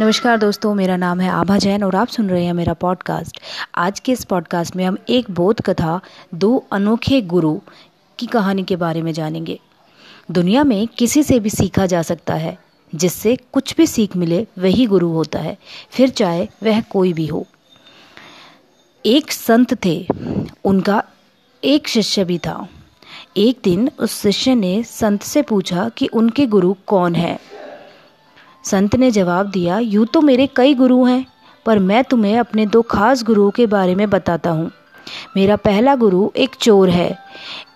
नमस्कार दोस्तों, मेरा नाम है आभा जैन और आप सुन रहे हैं मेरा पॉडकास्ट आज के इस पॉडकास्ट में हम एक बोध कथा, दो अनोखे गुरु की कहानी के बारे में जानेंगे। दुनिया में किसी से भी सीखा जा सकता है, जिससे कुछ भी सीख मिले, वही गुरु होता है, फिर चाहे वह कोई भी हो। एक संत थे, उनका एक शिष्य भी था। एक दिन उस शिष्य ने संत से पूछा कि उनके गुरु कौन है? संत ने जवाब दिया, यूँ तो मेरे कई गुरु हैं, पर मैं तुम्हें अपने दो खास गुरुओं के बारे में बताता हूँ। मेरा पहला गुरु एक चोर है।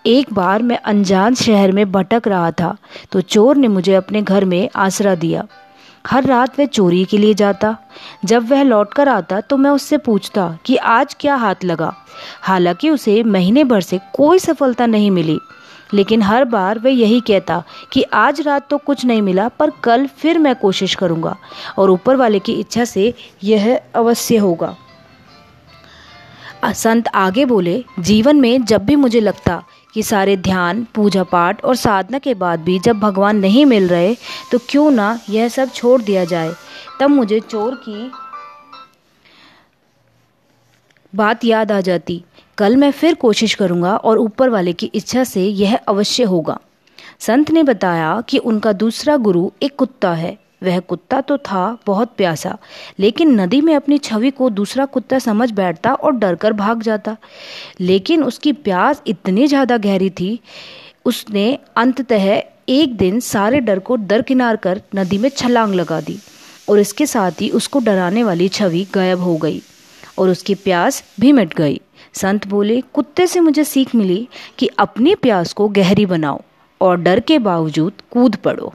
एक बार मैं अनजान शहर में भटक रहा था तो चोर ने मुझे अपने घर में आसरा दिया। हर रात वह चोरी के लिए जाता। जब वह लौटकर आता तो मैं उससे पूछता कि आज क्या हाथ लगा? हालाँकि उसे महीने भर से कोई सफलता नहीं मिली। लेकिन हर बार वह यही कहता कि आज रात तो कुछ नहीं मिला, पर कल फिर मैं कोशिश करूँगा, और ऊपर वाले की इच्छा से यह अवश्य होगा। संत आगे बोले, जीवन में जब भी मुझे लगता कि सारे ध्यान, पूजा पाठ और साधना के बाद भी जब भगवान नहीं मिल रहे तो क्यों ना यह सब छोड़ दिया जाए। तब मुझे चोर की बात याद आ जाती। कल मैं फिर कोशिश करूँगा और ऊपर वाले की इच्छा से यह अवश्य होगा। संत ने बताया कि उनका दूसरा गुरु एक कुत्ता है। वह कुत्ता तो था, बहुत प्यासा, लेकिन नदी में अपनी छवि को दूसरा कुत्ता समझ बैठता और डर कर भाग जाता। लेकिन उसकी प्यास इतनी ज़्यादा गहरी थी, उसने अंततः एक दिन सारे डर को दरकिनार कर नदी में छलांग लगा दी और इसके साथ ही उसको डराने वाली छवि गायब हो गई और उसकी प्यास भी मिट गई। संत बोले, कुत्ते से मुझे सीख मिली कि अपनी प्यास को गहरी बनाओ और डर के बावजूद कूद पड़ो।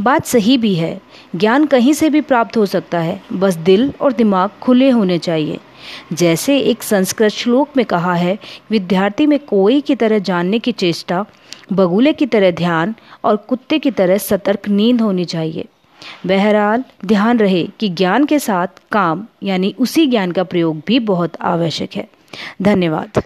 बात सही भी है, ज्ञान कहीं से भी प्राप्त हो सकता है, बस दिल और दिमाग खुले होने चाहिए। जैसे एक संस्कृत श्लोक में कहा है, विद्यार्थी में कोई की तरह जानने की चेष्टा, बगुले की तरह ध्यान और कुत्ते की तरह सतर्क नींद होनी चाहिए। बहरहाल, ध्यान रहे कि ज्ञान के साथ काम, यानी उसी ज्ञान का प्रयोग भी बहुत आवश्यक है। धन्यवाद।